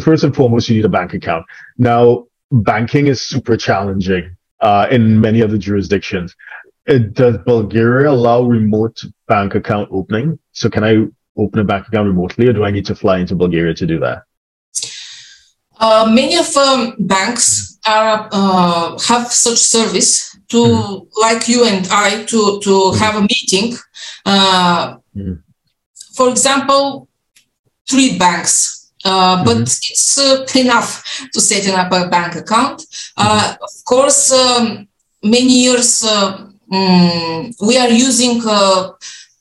first and foremost, you need a bank account. Now, banking is super challenging uh, in many other jurisdictions. It, does Bulgaria allow remote bank account opening? So can I open a bank account remotely, or do I need to fly into Bulgaria to do that? Uh, many of um, banks are uh, have such service to mm. like you and I to to mm. have a meeting. Mm. For example, three banks. Uh, but mm-hmm. it's uh, enough to setting up a bank account. Uh, of course, um, many years um, we are using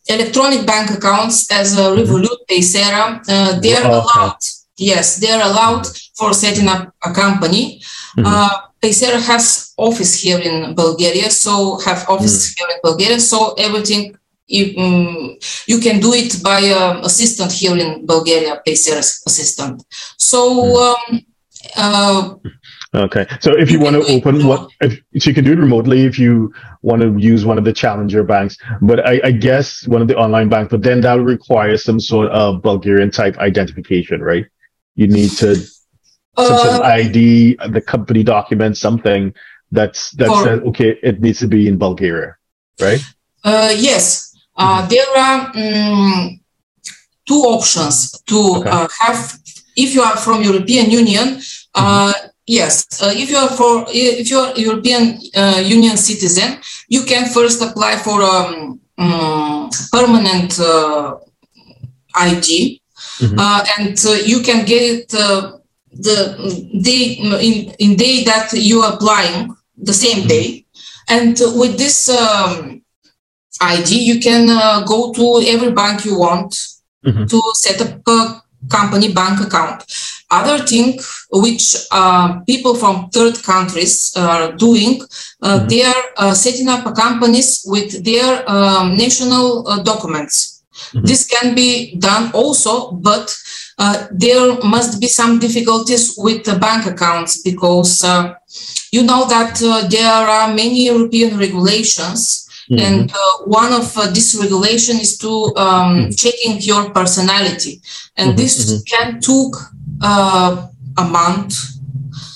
electronic bank accounts as a mm-hmm. Revolut, Paysera. they are oh, okay. allowed. Yes, they are allowed for setting up a company. Mm-hmm. Uh, Paysera has office here in Bulgaria, so have office mm. here in Bulgaria, so everything you, um, you can do it by uh, assistant here in Bulgaria, Paysera's assistant. So. Mm. Um, uh, okay, so if you, you want to open what, if, so you can do it remotely if you want to use one of the challenger banks, but I, I guess one of the online banks, but then that would require some sort of Bulgarian type identification, right? You need to some sort of uh, ID, the company document, something that's that says okay, it needs to be in Bulgaria, right? Uh, yes, uh, mm-hmm. there are um, two options to okay. uh, have. If you are from European Union, uh, mm-hmm. yes. Uh, if you are for if you are European Union citizen, you can first apply for um, um permanent ID, mm-hmm. and you can get it the day in, in day that you are applying the same day and with this um, id you can uh, go to every bank you want mm-hmm. to set up a company bank account other thing which uh, people from third countries are doing uh, mm-hmm. they are uh, setting up companies with their um, national uh, documents mm-hmm. this can be done also but uh, there must be some difficulties with the bank accounts because uh, you know that uh, there are many European regulations. Mm-hmm. And uh, one of uh, this regulation is to um, mm-hmm. checking your personality, and mm-hmm. this mm-hmm. can took a month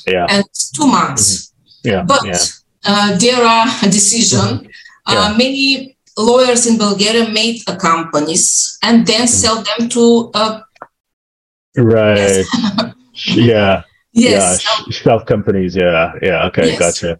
yeah. and two months. Yeah. But yeah. there are a decision. Yeah. many lawyers in Bulgaria made companies and then sell them to Right. Yes. yeah. Yes. Yeah. Shelf companies. Yeah. Yeah. Okay. Yes. Gotcha.